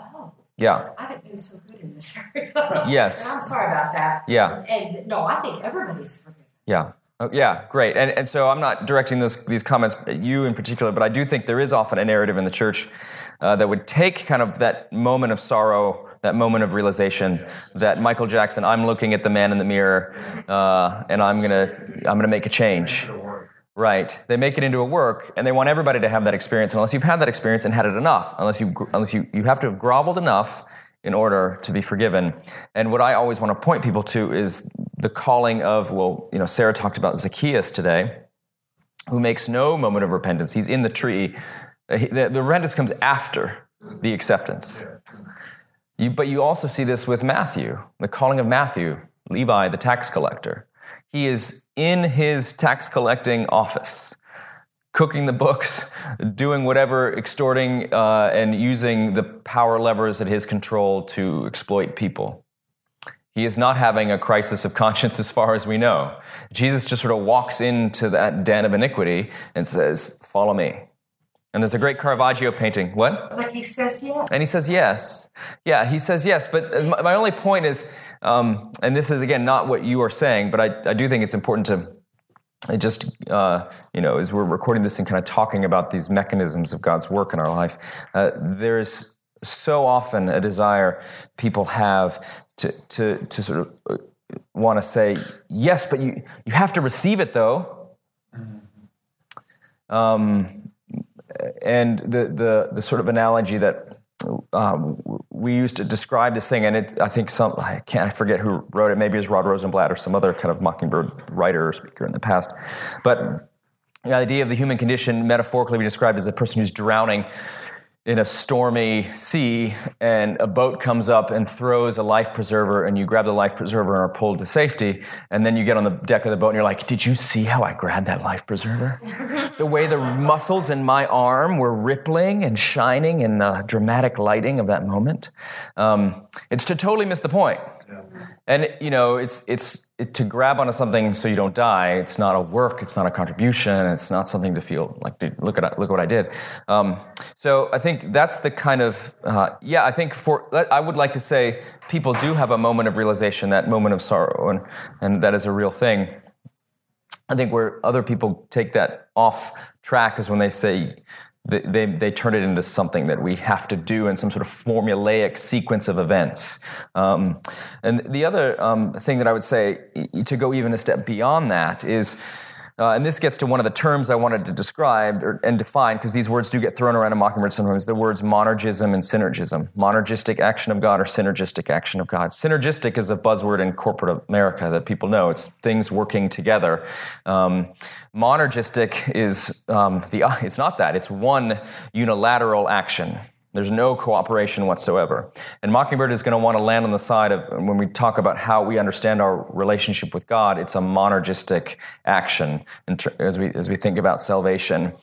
S1: Yeah.
S7: I haven't been so good in this area. (laughs)
S1: Yes.
S7: And I'm sorry about that.
S1: Yeah.
S7: And no, I think everybody's forgiven.
S1: Yeah. Oh, yeah, great. And, and so I'm not directing those, these comments at you in particular, but I do think there is often a narrative in the church uh, that would take kind of that moment of sorrow, that moment of realization that Michael Jackson, I'm looking at the man in the mirror, uh, and I'm gonna, I'm gonna make a change. Right. They make it into a work, and they want everybody to have that experience. Unless you've had that experience and had it enough, unless you, unless you, you have to have groveled enough in order to be forgiven. And what I always want to point people to is the calling of, well, you know, Sarah talked about Zacchaeus today, who makes no moment of repentance. He's in the tree. The, the repentance comes after the acceptance. You, but you also see this with Matthew, the calling of Matthew, Levi, the tax collector. He is in his tax collecting office, cooking the books, doing whatever, extorting uh, and using the power levers at his control to exploit people. He is not having a crisis of conscience as far as we know. Jesus just sort of walks into that den of iniquity and says, Follow me. And there's a great Caravaggio painting. What?
S7: But he says yes.
S1: And he says yes. Yeah, he says yes. But my only point is, um, and this is again not what you are saying, but I, I do think it's important to I just, uh, you know, as we're recording this and kind of talking about these mechanisms of God's work in our life, uh, there's so often a desire people have to, to, to sort of want to say, yes, but you, you have to receive it though. Um, and the, the, the sort of analogy that um, we used to describe this thing, and it, I think some I can't I forget who wrote it. Maybe it was Rod Rosenbladt or some other kind of mockingbird writer or speaker in the past. But the idea of the human condition, metaphorically, we described as a person who's drowning in a stormy sea, and a boat comes up and throws a life preserver, and you grab the life preserver and are pulled to safety. And then you get on the deck of the boat, and you're like, "Did you see how I grabbed that life preserver? (laughs) the way the muscles in my arm were rippling and shining in the dramatic lighting of that moment. Um, it's to totally miss the point. And you know, it's it's it, to grab onto something so you don't die. It's not a work. It's not a contribution. It's not something to feel like dude, look at look what I did. Um, so I think that's the kind of uh, yeah. I think for I would like to say people do have a moment of realization, that moment of sorrow, and and that is a real thing. I think where other people take that off track is when they say they, they, turn it into something that we have to do in some sort of formulaic sequence of events. Um, and the other um, thing that I would say to go even a step beyond that is. Uh, and this gets to one of the terms I wanted to describe or, and define, because these words do get thrown around in Mockingbird sometimes. The words monergism and synergism. Monergistic action of God or synergistic action of God. Synergistic is a buzzword in corporate America that people know. It's things working together. Um, monergistic is um, the. (laughs) It's not that. It's one unilateral action. There's no cooperation whatsoever. And Mockingbird is going to want to land on the side of when we talk about how we understand our relationship with God, it's a monergistic action as, we, as we think about salvation.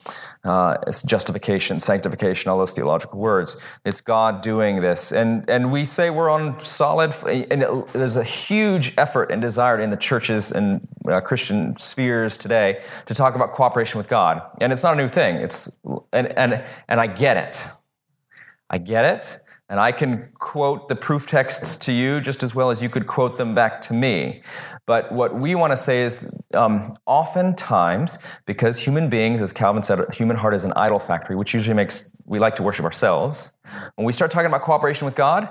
S1: Uh, it's justification, sanctification, all those theological words. It's God doing this. And, and we say we're on solid, and it, there's a huge effort and desire in the churches and uh, Christian spheres today to talk about cooperation with God. And it's not a new thing. It's, and, and, and I get it. I get it, and I can quote the proof texts to you just as well as you could quote them back to me. But what we want to say is um, oftentimes, because human beings, as Calvin said, human heart is an idol factory, which usually makes we like to worship ourselves. When we start talking about cooperation with God,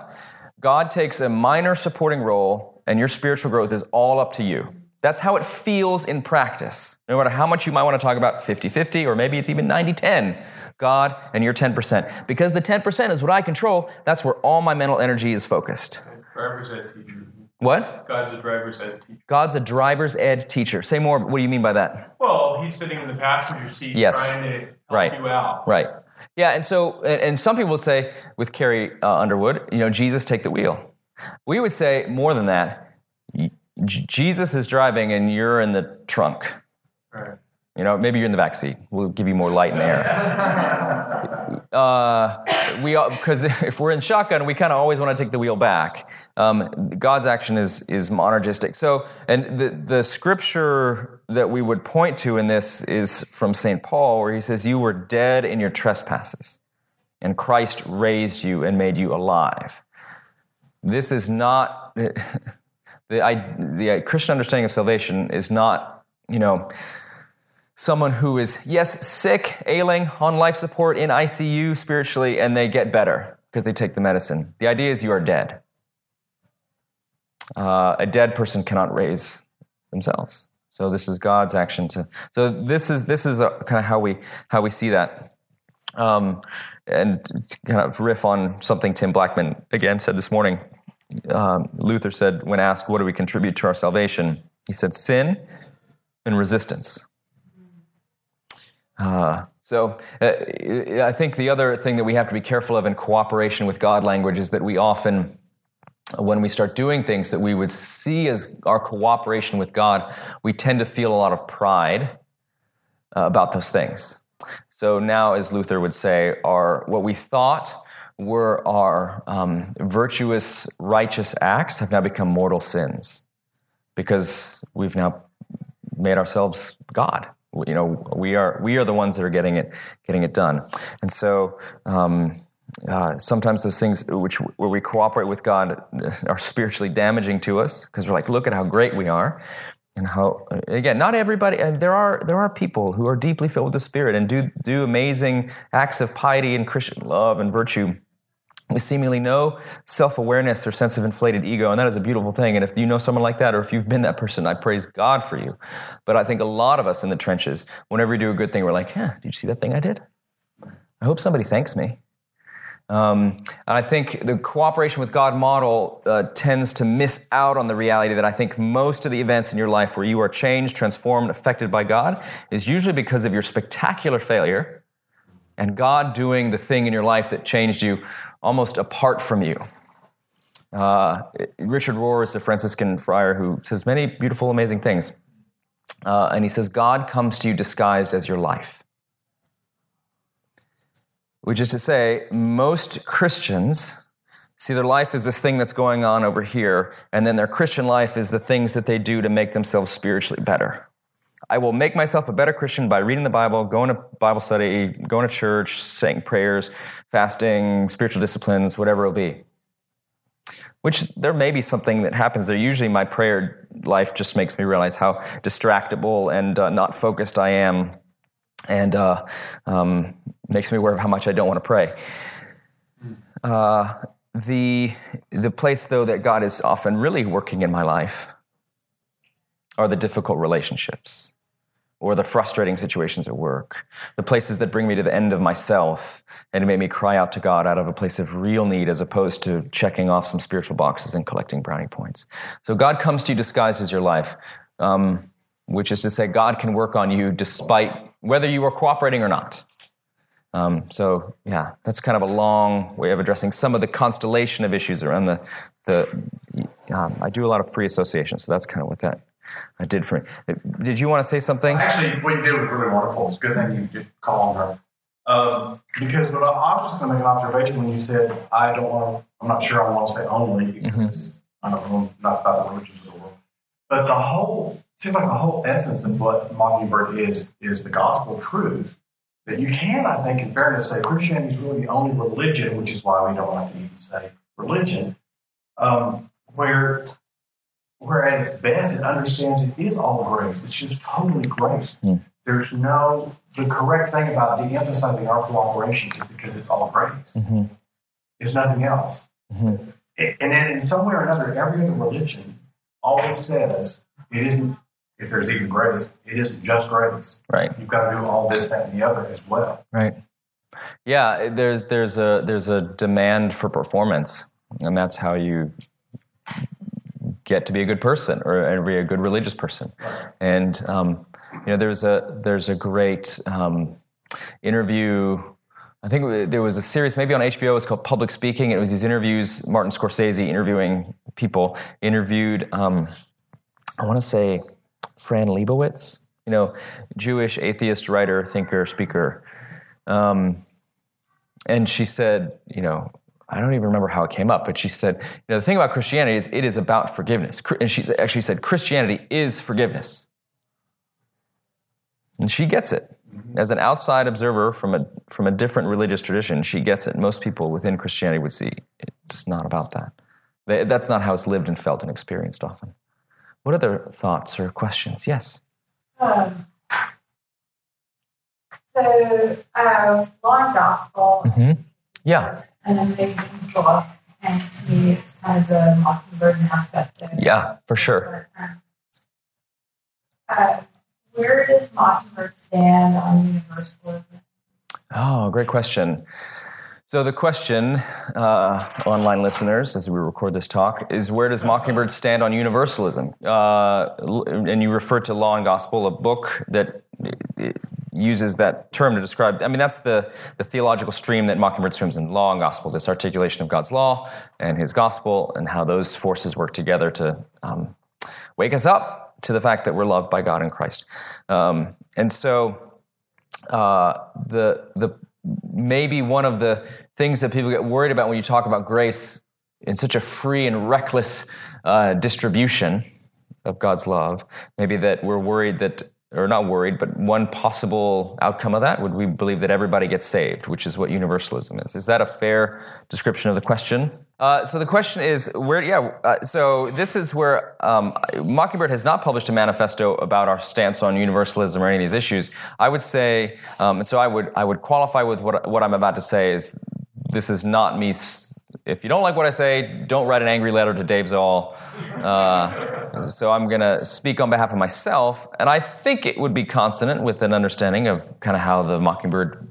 S1: God takes a minor supporting role, and your spiritual growth is all up to you. That's how it feels in practice. No matter how much you might want to talk about 50 50, or maybe it's even 90 10. God and your 10%. Because the 10% is what I control, that's where all my mental energy is focused.
S3: Driver's ed teacher.
S1: What?
S3: God's a driver's ed teacher.
S1: God's a driver's ed teacher. Say more. What do you mean by that?
S3: Well, he's sitting in the passenger seat
S1: Yes.
S3: trying to help
S1: Right.
S3: you out.
S1: Right. Yeah, and so, and, some people would say with Carrie uh, Underwood, you know, Jesus take the wheel. We would say more than that. Jesus is driving and you're in the trunk.
S3: Right.
S1: You know, maybe you're in the back seat. We'll give you more light and air. (laughs) Uh, we because if we're in shotgun, we kind of always want to take the wheel back. Um, God's action is is monergistic. So, and the the scripture that we would point to in this is from Saint Paul, where he says, "You were dead in your trespasses, and Christ raised you and made you alive." This is not (laughs) the I, the Christian understanding of salvation is not you know someone who is, yes, sick, ailing, on life support, in ICU spiritually, and they get better because they take the medicine. The idea is you are dead. Uh, a dead person cannot raise themselves. So this is God's action to. So this is this is kind of how we how we see that, um, and kind of riff on something Tim Blackmon again said this morning. Um, Luther said when asked, "What do we contribute to our salvation?" He said, "Sin and resistance." Uh, so uh, I think the other thing that we have to be careful of in cooperation with God language is that we often, when we start doing things that we would see as our cooperation with God, we tend to feel a lot of pride uh, about those things. So now, as Luther would say, our what we thought were our um, virtuous, righteous acts have now become mortal sins because we've now made ourselves God you know we are we are the ones that are getting it getting it done. And so um, uh, sometimes those things which where we cooperate with god (laughs) are spiritually damaging to us because we're like look at how great we are and how again not everybody and there are there are people who are deeply filled with the spirit and do do amazing acts of piety and christian love and virtue with seemingly no self awareness or sense of inflated ego. And that is a beautiful thing. And if you know someone like that, or if you've been that person, I praise God for you. But I think a lot of us in the trenches, whenever we do a good thing, we're like, yeah, did you see that thing I did? I hope somebody thanks me. Um, and I think the cooperation with God model uh, tends to miss out on the reality that I think most of the events in your life where you are changed, transformed, affected by God is usually because of your spectacular failure and God doing the thing in your life that changed you almost apart from you. Uh, Richard Rohr is a Franciscan friar who says many beautiful, amazing things. Uh, and he says, God comes to you disguised as your life. Which is to say, most Christians see their life as this thing that's going on over here, and then their Christian life is the things that they do to make themselves spiritually better. I will make myself a better Christian by reading the Bible, going to Bible study, going to church, saying prayers, fasting, spiritual disciplines, whatever it'll be. Which there may be something that happens there. Usually, my prayer life just makes me realize how distractible and uh, not focused I am, and uh, um, makes me aware of how much I don't want to pray. Uh, the the place though that God is often really working in my life are the difficult relationships or the frustrating situations at work, the places that bring me to the end of myself and make me cry out to God out of a place of real need as opposed to checking off some spiritual boxes and collecting brownie points. So God comes to you disguised as your life, um, which is to say, God can work on you despite whether you are cooperating or not. Um, so yeah, that's kind of a long way of addressing some of the constellation of issues around the the. Um, I do a lot of free association, so that's kind of what that I did for me. Did you want to say something?
S8: Actually, what you did was really wonderful. It's a good thing you did call on her. Um, because what I, I was just going to make an observation when you said, I don't want to, I'm not sure I want to say only
S1: Mm-hmm.
S8: because I don't know not about the religions of the world. But the whole, it seems like the whole essence of what Mockingbird is, is the gospel truth. That you can, I think, in fairness, say Christianity is really the only religion, which is why we don't like to even say religion, um, where where at its best it understands it is all grace. It's just totally grace.
S1: Hmm.
S8: There's no the correct thing about de-emphasizing our cooperation is because it's all grace.
S1: Mhm.
S8: It's nothing else.
S1: Mhm.
S8: It- and then in some way or another, every other religion always says it isn't. If there's even grace, it isn't just grace.
S1: Right.
S8: You've got to do all this, that, and the other as well.
S1: Right. Yeah, there's there's a there's a demand for performance, and that's how you get to be a good person or and be a good religious person. And um, you know, there's a there's a great um, interview. I think there was a series maybe on HBO. It's called Public Speaking. It was these interviews. Martin Scorsese interviewing people. Interviewed. Um, I want to say Fran Lebowitz. You know, Jewish atheist writer, thinker, speaker. Um, and she said, you know, I don't even remember how it came up, but she said, you know, the thing about Christianity is it is about forgiveness. And she actually said, Christianity is forgiveness. And she gets it. As an outside observer from a, from a different religious tradition, she gets it. Most people within Christianity would see it's not about that. They- That's not how it's lived and felt and experienced often. What other thoughts or questions? Yes.
S2: Um, so, uh, Law and Gospel
S1: hmm Yeah.
S2: is an amazing book, and to me, it's kind of the Mockingbird Manifesto.
S1: Yeah, for sure.
S2: Uh, where does Mockingbird stand on universalism?
S1: Oh, great question. So, the question, uh, online listeners, as we record this talk, is where does Mockingbird stand on universalism? Uh, and you refer to Law and Gospel, a book that uses that term to describe. I mean, that's the, the theological stream that Mockingbird swims in law and gospel, this articulation of God's law and his gospel, and how those forces work together to um, wake us up to the fact that we're loved by God in Christ. Um, and so, uh, the the maybe one of the things that people get worried about when you talk about grace in such a free and reckless uh, distribution of God's love, maybe that we're worried that. Or not worried, but one possible outcome of that would we believe that everybody gets saved, which is what universalism is. Is that a fair description of the question? Uh, so the question is where? Yeah. Uh, so this is where um, Mockingbird has not published a manifesto about our stance on universalism or any of these issues. I would say, um, and so I would I would qualify with what what I'm about to say is this is not me. If you don't like what I say, don't write an angry letter to Dave Zahl. Uh, so I'm going to speak on behalf of myself, and I think it would be consonant with an understanding of kind of how the Mockingbird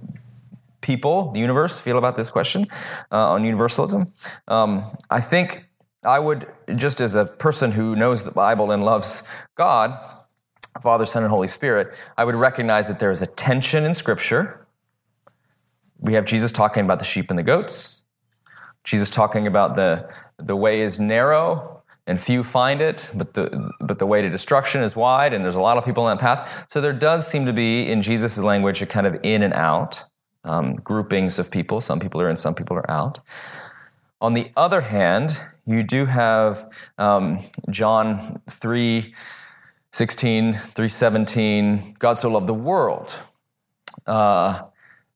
S1: people, the universe, feel about this question uh, on universalism. Um, I think I would, just as a person who knows the Bible and loves God, Father, Son, and Holy Spirit, I would recognize that there is a tension in Scripture. We have Jesus talking about the sheep and the goats. Jesus talking about the the way is narrow and few find it, but the but the way to destruction is wide, and there's a lot of people on that path. So there does seem to be in Jesus' language a kind of in and out um, groupings of people. Some people are in, some people are out. On the other hand, you do have um, John 3 16, 3 17, God so loved the world. Uh,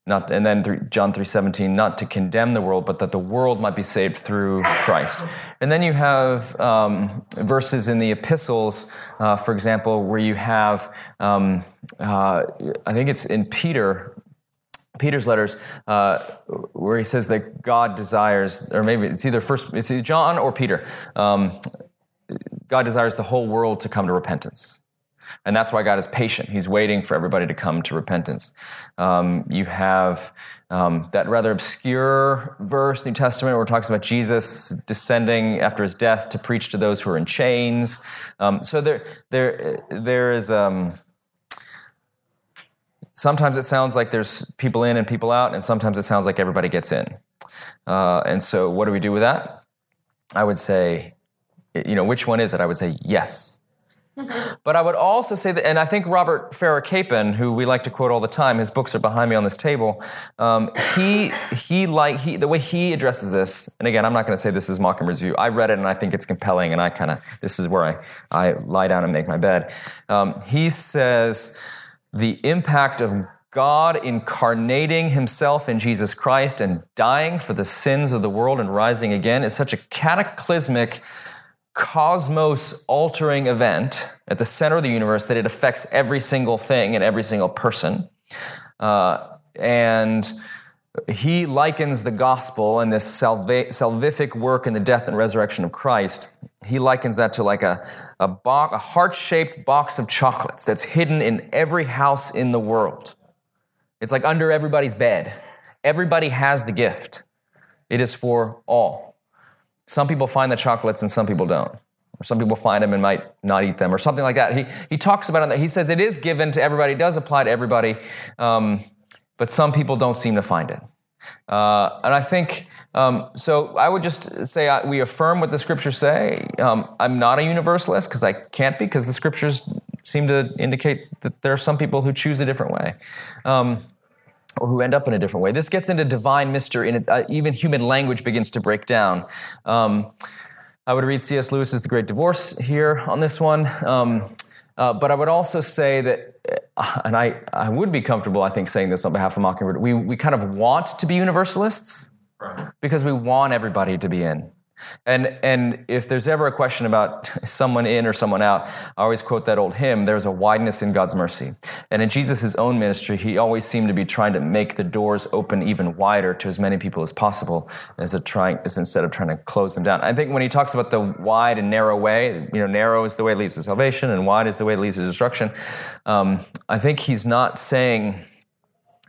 S1: not, and then three, John 3.17, not to condemn the world, but that the world might be saved through Christ. And then you have um, verses in the epistles, uh, for example, where you have, um, uh, I think it's in Peter, Peter's letters, uh, where he says that God desires, or maybe it's either first, it's either John or Peter. Um, God desires the whole world to come to repentance. And that's why God is patient. He's waiting for everybody to come to repentance. Um, you have um, that rather obscure verse, New Testament, where it talks about Jesus descending after his death to preach to those who are in chains. Um, so there, there, there is. Um, sometimes it sounds like there's people in and people out, and sometimes it sounds like everybody gets in. Uh, and so, what do we do with that? I would say, you know, which one is it? I would say yes. But I would also say that, and I think Robert Farrar Capon, who we like to quote all the time, his books are behind me on this table. Um, he he like he the way he addresses this, and again, I'm not going to say this is Mockingbird's view. I read it and I think it's compelling, and I kind of this is where I I lie down and make my bed. Um, he says the impact of God incarnating himself in Jesus Christ and dying for the sins of the world and rising again is such a cataclysmic cosmos altering event at the center of the universe that it affects every single thing and every single person. Uh, and he likens the gospel and this salvific work in the death and resurrection of Christ. He likens that to like a, a, bo- a heart shaped box of chocolates that's hidden in every house in the world. It's like under everybody's bed. Everybody has the gift, it is for all. Some people find the chocolates and some people don't. Or some people find them and might not eat them, or something like that. He, he talks about it. He says it is given to everybody, it does apply to everybody, um, but some people don't seem to find it. Uh, and I think, um, so I would just say I, we affirm what the scriptures say. Um, I'm not a universalist because I can't be, because the scriptures seem to indicate that there are some people who choose a different way. Um, or who end up in a different way. This gets into divine mystery, and it, uh, even human language begins to break down. Um, I would read C.S. Lewis's The Great Divorce here on this one. Um, uh, but I would also say that, uh, and I, I would be comfortable, I think, saying this on behalf of Mockingbird, we, we kind of want to be universalists because we want everybody to be in. And, and if there's ever a question about (laughs) someone in or someone out, I always quote that old hymn there's a wideness in God's mercy. And in Jesus' own ministry, he always seemed to be trying to make the doors open even wider to as many people as possible as, a trying, as instead of trying to close them down. I think when he talks about the wide and narrow way, you know, narrow is the way that leads to salvation and wide is the way that leads to destruction, um, I think he's not saying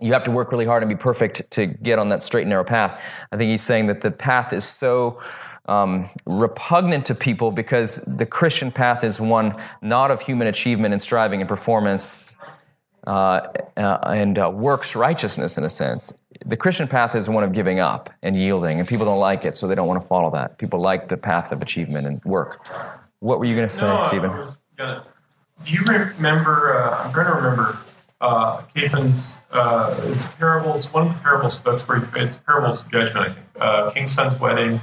S1: you have to work really hard and be perfect to get on that straight and narrow path. I think he's saying that the path is so um, repugnant to people because the Christian path is one not of human achievement and striving and performance uh, uh, and uh, works righteousness in a sense. The Christian path is one of giving up and yielding, and people don't like it, so they don't want to follow that. People like the path of achievement and work. What were you going to say,
S3: No,
S1: Stephen?
S3: Gonna, do you remember? Uh, I'm going to remember uh, Capon's uh, parables. One of the parables books where he, it's parables of judgment. I think uh, King's son's wedding,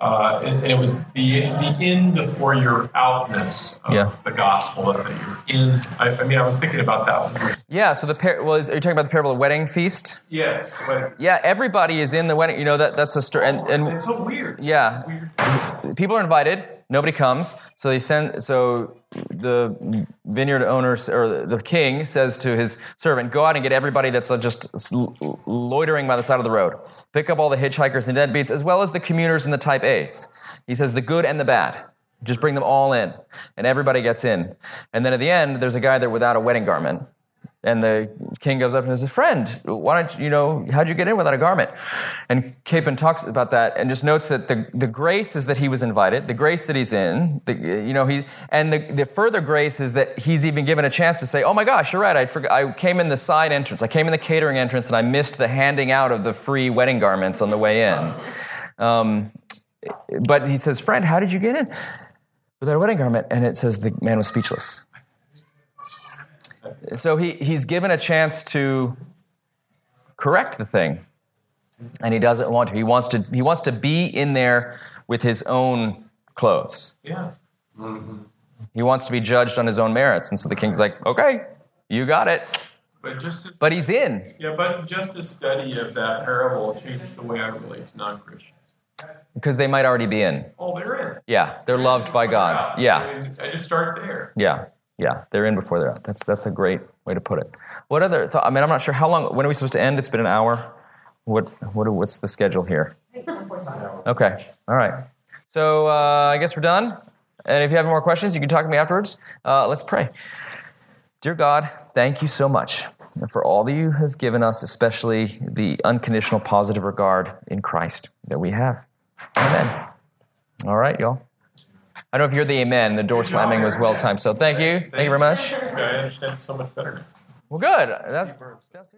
S3: uh, and, and it was the the end before your outness of
S1: Yeah.
S3: the gospel that you're in. I, I mean, I was thinking about that one.
S1: Yeah. So the par- well, is, are you talking about the parable of the wedding feast?
S3: Yes, wedding.
S1: Yeah, everybody is in the wedding. You know that that's a story, and, and
S3: It's so weird.
S1: yeah,
S3: Weird.
S1: people are invited. Nobody comes, so they send. So the vineyard owner or the king says to his servant, "Go out and get everybody that's uh, just loitering by the side of the road. Pick up all the hitchhikers and deadbeats, as well as the commuters and the Type A's." He says, "The good and the bad." Just bring them all in, and everybody gets in. And then at the end, there's a guy there without a wedding garment. And the king goes up and says, Friend, why don't you, know, how'd you get in without a garment? And Capon talks about that and just notes that the, the grace is that he was invited, the grace that he's in, the, you know, he's, and the, the further grace is that he's even given a chance to say, Oh my gosh, you're right, I, forgot, I came in the side entrance, I came in the catering entrance, and I missed the handing out of the free wedding garments on the way in. Um, but he says, Friend, how did you get in? Without a wedding garment. And it says the man was speechless. So he, he's given a chance to correct the thing. And he doesn't want to. He wants to he wants to be in there with his own clothes.
S3: Yeah.
S1: He wants to be judged on his own merits. And so the king's like, okay, you got it.
S3: But just as,
S1: But he's in.
S3: yeah, but just a study of that parable changed the way I relate to non-Christians.
S1: Because they might already be in.
S3: Oh, they're in.
S1: Yeah, they're loved by God.
S3: I
S1: Yeah,
S3: mean, I just start there.
S1: yeah, yeah. They're in before they're out. That's that's a great way to put it. What other? Th- I mean, I'm not sure how long. When are we supposed to end? It's been an hour. What what what's the schedule here? Okay. All right. So uh, I guess we're done. And if you have more questions, you can talk to me afterwards. Uh, let's pray. Dear God, thank you so much for all that you have given us, especially the unconditional positive regard in Christ that we have. Amen. All right, y'all. I don't know if you're the amen. The door slamming was well timed. So thank you. Thank you very much.
S3: I understand so much better.
S1: Well, good. That's that's.